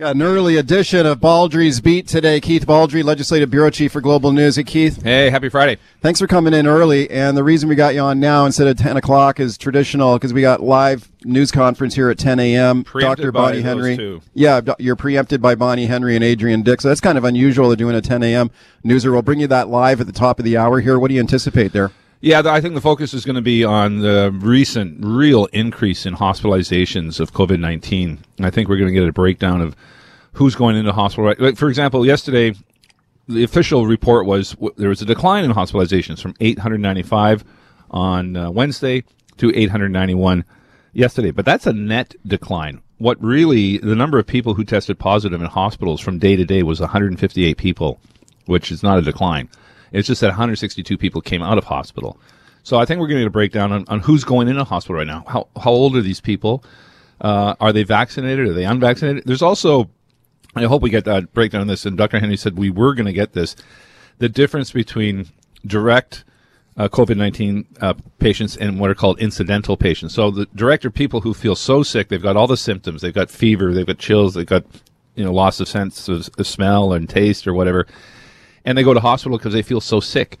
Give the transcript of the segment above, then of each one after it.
Got an early edition of Baldrey's Beat today. Keith Baldry, Legislative Bureau Chief for Global News. Hey, Keith. Hey, happy Friday. Thanks for coming in early. And the reason we got you on now instead of 10 o'clock is traditional because we got live news conference here at 10 a.m. Preempted Dr. Bonnie Henry. two. Yeah, you're preempted by Bonnie Henry and Adrian Dix. So that's kind of unusual. They're doing a 10 a.m. newser. We'll bring you that live at the top of the hour here. What do you anticipate there? Yeah, I think the focus is going to be on the recent real increase in hospitalizations of COVID 19. I think we're going to get a breakdown of who's going into hospital. Like, for example, yesterday, the official report was there was a decline in hospitalizations from 895 on uh, Wednesday to 891 yesterday. But that's a net decline. What really, the number of people who tested positive in hospitals from day to day was 158 people, which is not a decline. It's just that 162 people came out of hospital. So I think we're going to get a breakdown on, on who's going into hospital right now. How, how old are these people? Uh, are they vaccinated? Are they unvaccinated? There's also, I hope we get that breakdown on this. And Dr. Henry said we were going to get this. The difference between direct uh, COVID 19 uh, patients and what are called incidental patients. So the direct are people who feel so sick, they've got all the symptoms. They've got fever, they've got chills, they've got you know loss of sense of, of smell and taste or whatever, and they go to hospital because they feel so sick.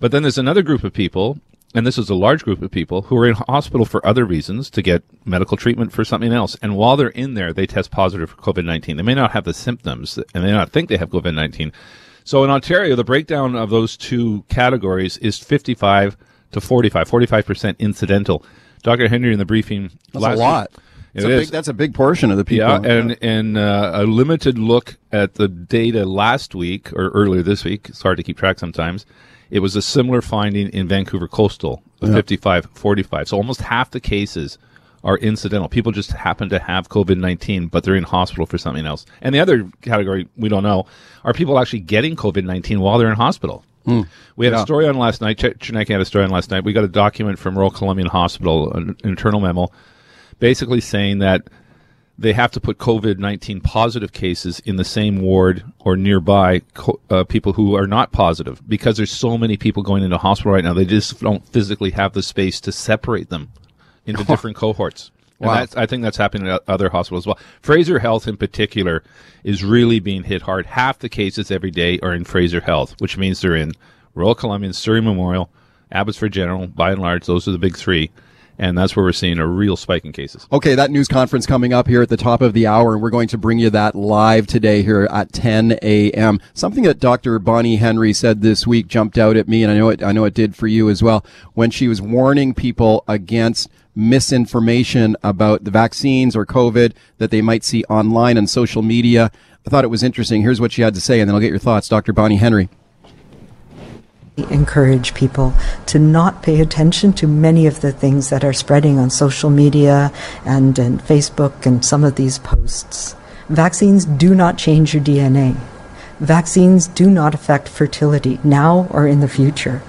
But then there's another group of people, and this is a large group of people who are in hospital for other reasons to get medical treatment for something else. And while they're in there, they test positive for COVID 19. They may not have the symptoms and they may not think they have COVID 19. So in Ontario, the breakdown of those two categories is 55 to 45, 45% incidental. Dr. Henry in the briefing That's last a lot. week- It a is. big, that's a big portion of the people. Yeah, and and uh, a limited look at the data last week or earlier this week. It's hard to keep track sometimes. It was a similar finding in Vancouver Coastal, the 55 45. So almost half the cases are incidental. People just happen to have COVID 19, but they're in hospital for something else. And the other category we don't know are people actually getting COVID 19 while they're in hospital. We had Yeah. a story on last night. Ch- Chineke had a story on last night. We got a document from Royal Columbian Hospital, an internal memo, basically saying that they have to put COVID 19 positive cases in the same ward or nearby co- uh, people who are not positive because there's so many people going into hospital right now. They just don't physically have the space to separate them into different cohorts. And Wow. that's, I think that's happening at other hospitals as well. Fraser Health in particular is really being hit hard. Half the cases every day are in Fraser Health, which means they're in Royal Columbian, Surrey Memorial, Abbotsford General, by and large, those are the big three. And that's where we're seeing a real spike in cases. Okay, that news conference coming up here at the top of the hour, and we're going to bring you that live today here at 10 a.m. Something that Dr. Bonnie Henry said this week jumped out at me, and I know it, I know it did for you as well, when she was warning people against misinformation about the vaccines or COVID that they might see online and social media. I thought it was interesting. Here's what she had to say, and then I'll get your thoughts. Dr. Bonnie Henry. Encourage people to not pay attention to many of the things that are spreading on social media and, and Facebook and some of these posts. Vaccines do not change your DNA. Vaccines do not affect fertility now or in the future.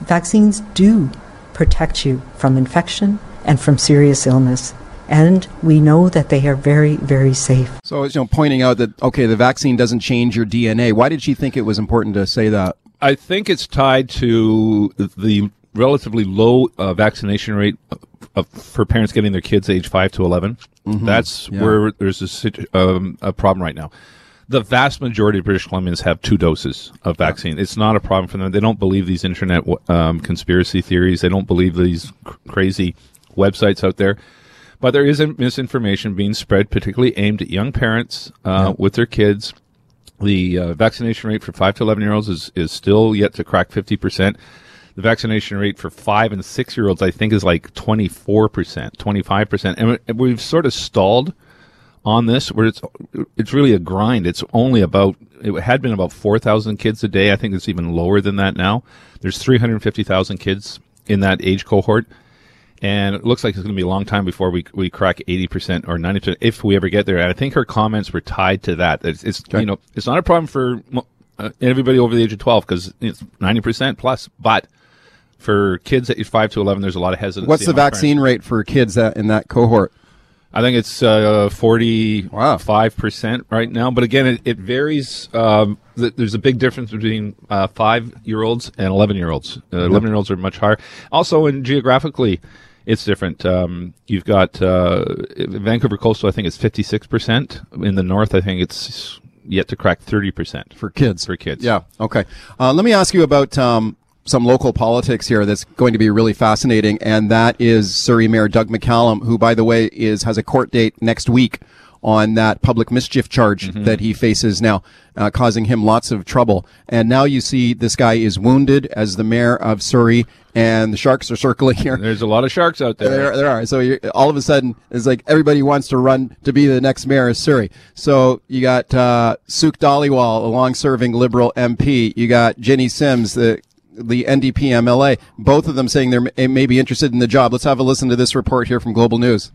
Vaccines do protect you from infection and from serious illness. And we know that they are very, very safe. So, you know, pointing out that, okay, the vaccine doesn't change your DNA. Why did she think it was important to say that? I think it's tied to the relatively low uh, vaccination rate of, for parents getting their kids age 5 to 11. That's Yeah. where there's a, um, a problem right now. The vast majority of British Columbians have two doses of vaccine. It's not a problem for them. They don't believe these internet um, conspiracy theories. They don't believe these cr- crazy websites out there. But there is misinformation being spread, particularly aimed at young parents uh, with their kids. The uh, vaccination rate for 5 to 11 year olds is, is still yet to crack 50%. The vaccination rate for 5 and 6 year olds, I think, is like 24%, 25%. And we- we've sort of stalled on this where it's it's really a grind. It's only about it had been about 4,000 kids a day. I think it's even lower than that now. There's 350,000 kids in that age cohort. And it looks like it's going to be a long time before we we crack 80% or 90% if we ever get there. And I think her comments were tied to that. It's, it's you know, it's not a problem for uh, everybody over the age of 12 because it's 90% plus, but for kids at age 5 to 11 there's a lot of hesitancy. What's the parents. vaccine rate for kids that in that cohort? I think it's uh, 45% right now. But again, it, it varies. Um, th- there's a big difference between uh, five year olds and 11 year olds. Uh, 11 year olds are much higher. Also, and geographically, it's different. Um, you've got uh, Vancouver Coastal. I think it's fifty six percent. In the north, I think it's yet to crack thirty percent for kids. For kids, yeah. Okay. Uh, let me ask you about um, some local politics here. That's going to be really fascinating, and that is Surrey Mayor Doug McCallum, who, by the way, is has a court date next week on that public mischief charge mm-hmm. that he faces now, uh, causing him lots of trouble. And now you see this guy is wounded as the mayor of Surrey, and the sharks are circling here. There's a lot of sharks out there. There, there are. So all of a sudden, it's like everybody wants to run to be the next mayor of Surrey. So you got uh, Sukh Dhaliwal, a long-serving Liberal MP. You got Ginny Sims, the the NDP MLA. Both of them saying they may be interested in the job. Let's have a listen to this report here from Global News.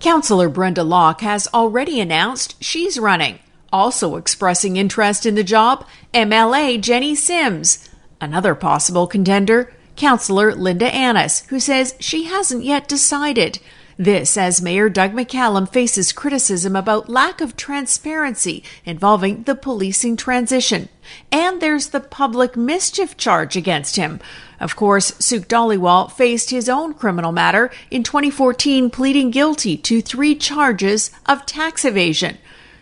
Councillor Brenda Locke has already announced she's running. Also expressing interest in the job, MLA Ginny Sims. Another possible contender, Councillor Linda Annis, who says she hasn't yet decided. This as Mayor Doug McCallum faces criticism about lack of transparency involving the policing transition. And there's the public mischief charge against him. Of course, Sukh Dhaliwal faced his own criminal matter in 2014, pleading guilty to three charges of tax evasion.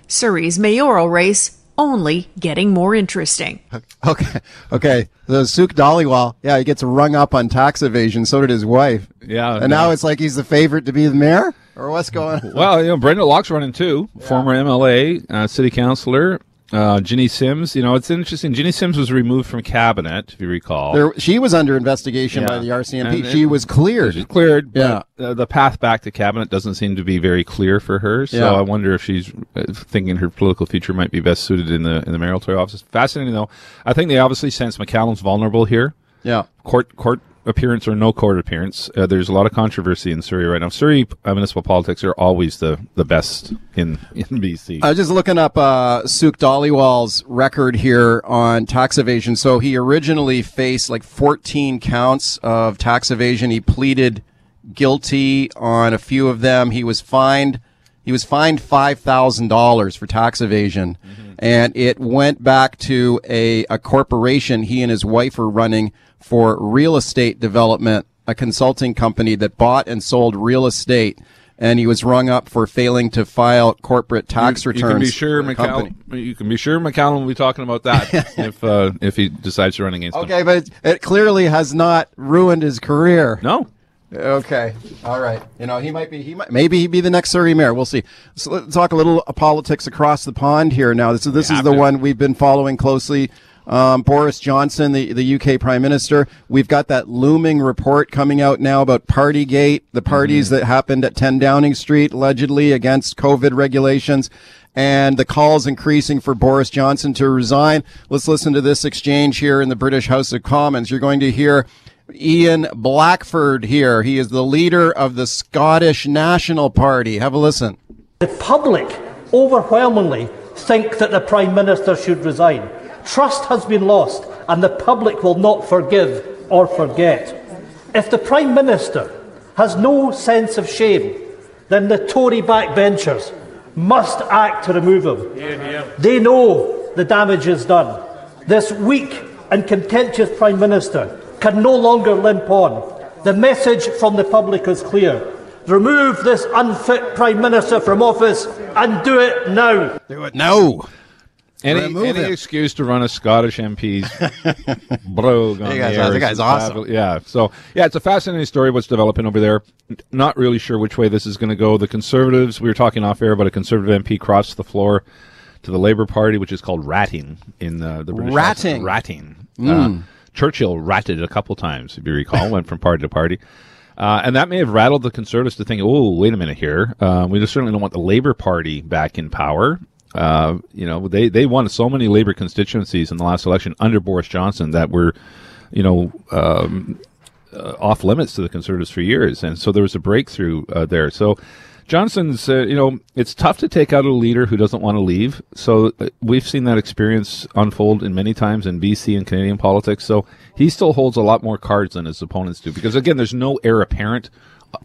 Surrey's mayoral race only getting more interesting. Okay. Okay. The Sukh Dhaliwal, yeah, he gets rung up on tax evasion. So did his wife. Yeah. And now it's like he's the favorite to be the mayor? Or what's going on? Well, you know, Brenda Locke's running too, yeah. former MLA, uh, city councilor. Uh, Ginny Sims, you know, it's interesting. Ginny Sims was removed from cabinet, if you recall. There, she was under investigation yeah. by the RCMP. And she was cleared. She's cleared. Yeah. Uh, the path back to cabinet doesn't seem to be very clear for her. So yeah. I wonder if she's uh, thinking her political future might be best suited in the in the mayoral office. Fascinating though. I think they obviously sense McCallum's vulnerable here. Yeah. Court court appearance or no court appearance. Uh, there's a lot of controversy in Surrey right now. Surrey uh, municipal politics are always the, the best in, in BC. I was just looking up uh, Sukh Dhaliwal's record here on tax evasion. So he originally faced like 14 counts of tax evasion. He pleaded guilty on a few of them. He was fined. He was fined five thousand dollars for tax evasion, mm-hmm. and it went back to a, a corporation he and his wife were running for real estate development, a consulting company that bought and sold real estate. And he was rung up for failing to file corporate tax you, returns. You can be sure McCallum. You can be sure McCallum will be talking about that if uh, if he decides to run against okay, him. Okay, but it, it clearly has not ruined his career. No, Okay. All right. You know, he might be, he might, maybe he'd be the next Surrey mayor. We'll see. So let's talk a little politics across the pond here now. This, this is the to. one we've been following closely um, Boris Johnson, the, the UK Prime Minister. We've got that looming report coming out now about Partygate, the parties mm-hmm. that happened at 10 Downing Street, allegedly against COVID regulations, and the calls increasing for Boris Johnson to resign. Let's listen to this exchange here in the British House of Commons. You're going to hear Ian Blackford here. He is the leader of the Scottish National Party. Have a listen. The public overwhelmingly think that the Prime Minister should resign. Trust has been lost, and the public will not forgive or forget. If the Prime Minister has no sense of shame, then the Tory backbenchers must act to remove him. They know the damage is done. This weak and contentious Prime Minister can no longer limp on. The message from the public is clear. Remove this unfit Prime Minister from office and do it now. Do it now. Any, any excuse to run a Scottish MP's brogue on guys, the air. The guy's awesome. Yeah. So, yeah, it's a fascinating story what's developing over there. Not really sure which way this is going to go. The Conservatives, we were talking off air about a Conservative MP crossed the floor to the Labour Party, which is called ratting in the, the British Ratting. House. Ratting. Mm. Uh, Churchill ratted a couple times, if you recall, went from party to party. Uh, and that may have rattled the Conservatives to think, oh, wait a minute here. Uh, we certainly don't want the Labour Party back in power. Uh, you know, they, they won so many labor constituencies in the last election under Boris Johnson that were, you know, um, uh, off limits to the conservatives for years. And so there was a breakthrough uh, there. So Johnson's, uh, you know, it's tough to take out a leader who doesn't want to leave. So uh, we've seen that experience unfold in many times in BC and Canadian politics. So he still holds a lot more cards than his opponents do because again, there's no heir apparent,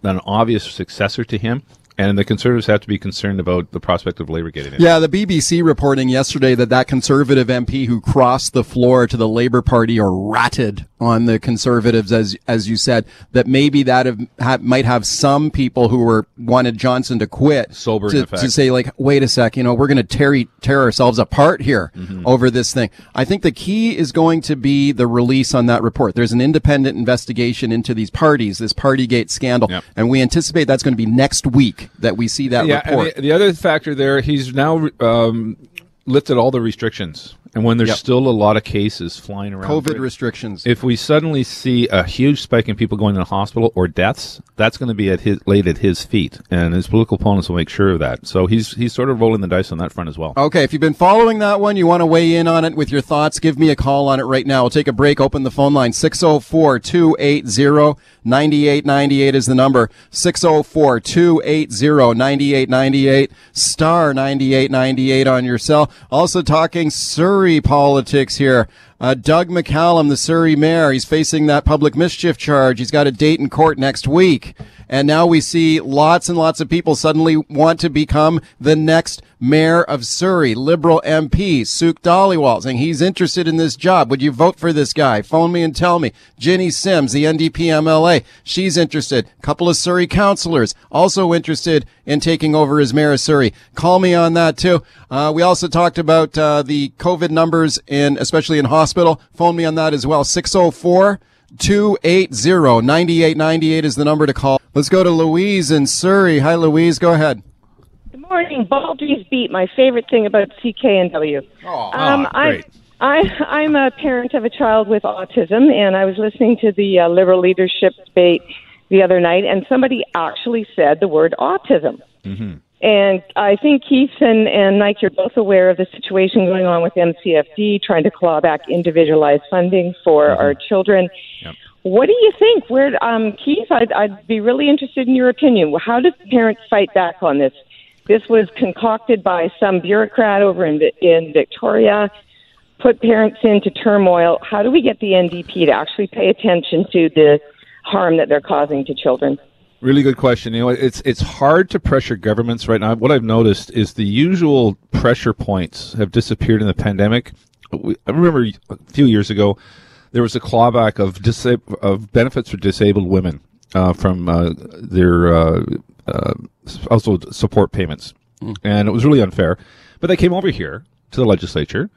an obvious successor to him. And the Conservatives have to be concerned about the prospect of Labour getting in. Yeah, the BBC reporting yesterday that that Conservative MP who crossed the floor to the Labour Party or ratted on the conservatives, as as you said, that maybe that have, have might have some people who were wanted Johnson to quit Sobering to, to say like, wait a sec, you know, we're going to tear tear ourselves apart here Mm-hmm. over this thing. I think the key is going to be the release on that report. There's an independent investigation into these parties, this Partygate scandal, Yep. and we anticipate that's going to be next week that we see that yeah, report. and the, the other factor there, he's now um, lifted all the restrictions, and when there's Yep. still a lot of cases flying around, COVID restrictions. if we suddenly see a huge spike in people going to the hospital or deaths, that's going to be at his, laid at his feet, and his political opponents will make sure of that. So he's he's sort of rolling the dice on that front as well. Okay, if you've been following that one, you want to weigh in on it with your thoughts, give me a call on it right now. We'll take a break, open the phone line. Oh 604-280-9898 is the number. 604-280-9898, star 9898 on your cell. Also talking Surrey politics here. Uh, Doug McCallum, the Surrey mayor, he's facing that public mischief charge. He's got a date in court next week. And now we see lots and lots of people suddenly want to become the next mayor of Surrey. Liberal MP, Sukh Dhaliwal, saying he's interested in this job. Would you vote for this guy? Phone me and tell me. Ginny Sims, the NDP MLA, she's interested. couple of Surrey councillors also interested in taking over as mayor of Surrey. Call me on that too. Uh, we also talked about uh, the COVID numbers in, especially in hospital. Phone me on that as well. 604- 280-9898 is the number to call. Let's go to Louise in Surrey. Hi, Louise. Go ahead. Good morning. Baldrey's Beat, my favorite thing about CKNW. Um, Ah, great. I, I, I'm a parent of a child with autism, and I was listening to the uh, Liberal leadership debate the other night, and somebody actually said the word autism. And I think Keith and, and Mike, you're both aware of the situation going on with MCFD, trying to claw back individualized funding for our children. What do you think? Where, um, Keith, I'd, I'd be really interested in your opinion. How do parents fight back on this? This was concocted by some bureaucrat over in, in Victoria, put parents into turmoil. How do we get the NDP to actually pay attention to the harm that they're causing to children? Really good question. You know, it's it's hard to pressure governments right now. What I've noticed is the usual pressure points have disappeared in the pandemic. We, I remember a few years ago there was a clawback of disab- of benefits for disabled women uh, from uh, their uh, uh, also support payments, and it was really unfair. But they came over here to the legislature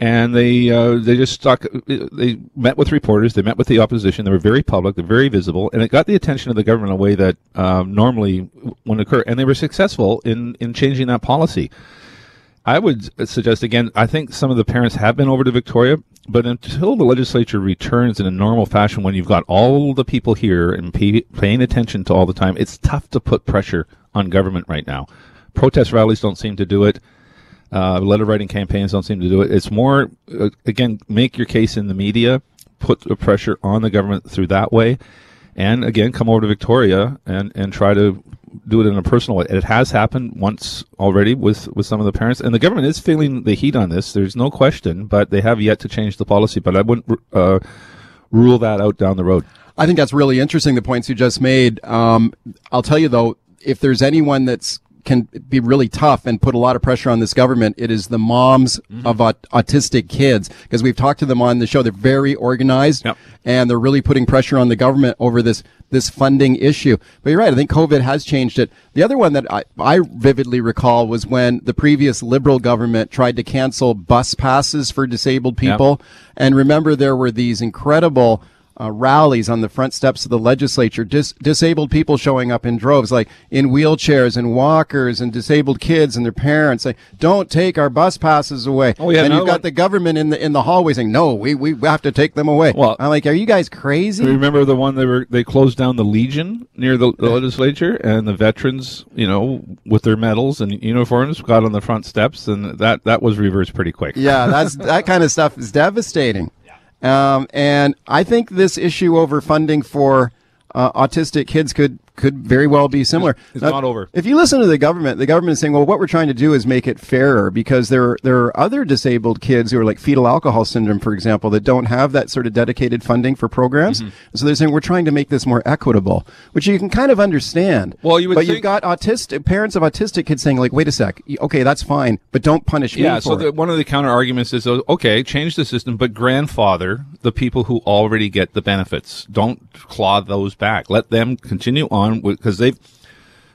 and they uh, they just stuck. They met with reporters. They met with the opposition. They were very public. They're very visible, and it got the attention of the government in a way that um, normally wouldn't occur. And they were successful in in changing that policy. I would suggest again. I think some of the parents have been over to Victoria, but until the legislature returns in a normal fashion, when you've got all the people here and pay, paying attention to all the time, it's tough to put pressure on government right now. Protest rallies don't seem to do it. Uh, letter writing campaigns don't seem to do it. It's more, uh, again, make your case in the media, put the pressure on the government through that way, and again, come over to Victoria and, and try to do it in a personal way. It has happened once already with, with some of the parents, and the government is feeling the heat on this. There's no question, but they have yet to change the policy. But I wouldn't uh, rule that out down the road. I think that's really interesting, the points you just made. Um, I'll tell you though, if there's anyone that's can be really tough and put a lot of pressure on this government, it is the moms mm-hmm. of aut- autistic kids. Because we've talked to them on the show. They're very organized Yep. and they're really putting pressure on the government over this, this funding issue. But you're right. I think COVID has changed it. The other one that I, I vividly recall was when the previous liberal government tried to cancel bus passes for disabled people. And remember, there were these incredible uh, rallies on the front steps of the legislature, dis- disabled people showing up in droves, like in wheelchairs and walkers and disabled kids and their parents saying, don't take our bus passes away. Oh, yeah, and you've got the government in the, in the hallway saying, no, we, we have to take them away. Well- I'm like, are you guys crazy? Remember the one they were they closed down the Legion near the, the legislature, and the veterans, you know, with their medals and uniforms, got on the front steps, and that that was reversed pretty quick. yeah, that's that kind of stuff is devastating. Um, and I think this issue over funding for uh, autistic kids could could very well be similar. It's not over. If you listen to the government, the government is saying, well, what we're trying to do is make it fairer because there, there are other disabled kids who are like fetal alcohol syndrome, for example, that don't have that sort of dedicated funding for programs. Mm-hmm. So they're saying we're trying to make this more equitable, which you can kind of understand. Well, you would but think- you've got autistic parents of autistic kids saying like, wait a sec, okay, that's fine, but don't punish Yeah, me so for the, one of the counter arguments is uh, okay, change the system, but grandfather the people who already get the benefits. Don't claw those back. Let them continue on because they've,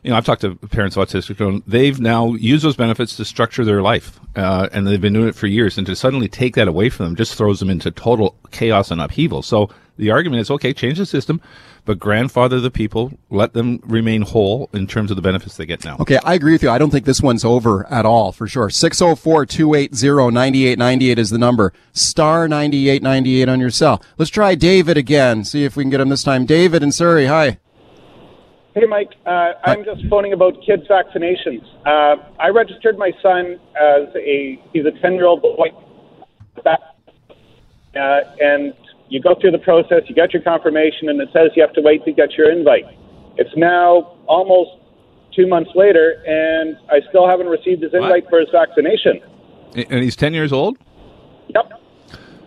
you know, I've talked to parents of autistic children. They've now used those benefits to structure their life, uh, and they've been doing it for years. And to suddenly take that away from them just throws them into total chaos and upheaval. So the argument is okay, change the system, but grandfather the people, let them remain whole in terms of the benefits they get now. Okay, I agree with you. I don't think this one's over at all, for sure. 604-280-9898 is the number. Star 9898 on your cell. Let's try David again, see if we can get him this time. David in Surrey, hi. Hey, Mike. Uh, I'm just phoning about kids' vaccinations. Uh, I registered my son as a he's a 10 year old boy, uh, and you go through the process. You get your confirmation, and it says you have to wait to get your invite. It's now almost two months later, and I still haven't received his invite for his vaccination. And he's 10 years old? Yep.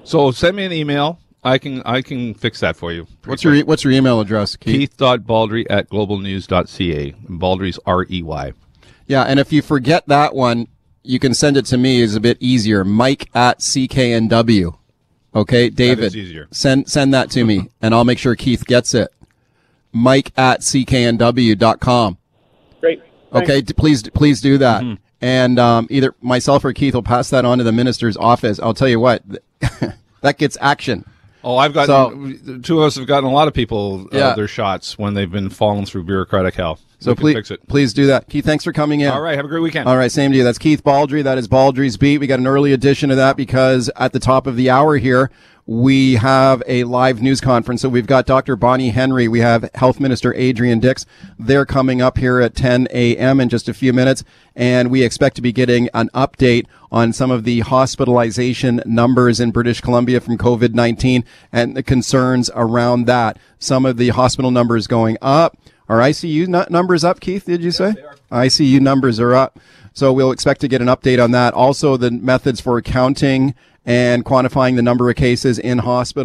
So send me an email. I can I can fix that for you. What's your e- what's your email address, Keith? Keith.baldrey at globalnews.ca. Baldrey's R E Y. Yeah, and if you forget that one, you can send it to me. It's a bit easier. Mike at CKNW. Okay, David. is easier. Send send that to me, and I'll make sure Keith gets it. Mike at CKNW.com. Great. Thanks. Okay, d- please please do that. And um, either myself or Keith will pass that on to the minister's office. I'll tell you what, that gets action. Oh, I've gotten the two of us have gotten a lot of people uh, Yeah. their shots when they've been falling through bureaucratic hell. So please fix it. please do that. Keith, thanks for coming in. All right, have a great weekend. All right, same to you. That's Keith Baldrey. That is Baldrey's Beat. We got an early edition of that because at the top of the hour here, we have a live news conference. So we've got Dr. Bonnie Henry. We have Health Minister Adrian Dix. They're coming up here at 10 a.m. in just a few minutes. And we expect to be getting an update on some of the hospitalization numbers in British Columbia from COVID-19 and the concerns around that. Some of the hospital numbers going up. Are ICU nu- numbers up, Keith? Did you say? ICU numbers are up. So we'll expect to get an update on that. Also, the methods for counting and quantifying the number of cases in hospital.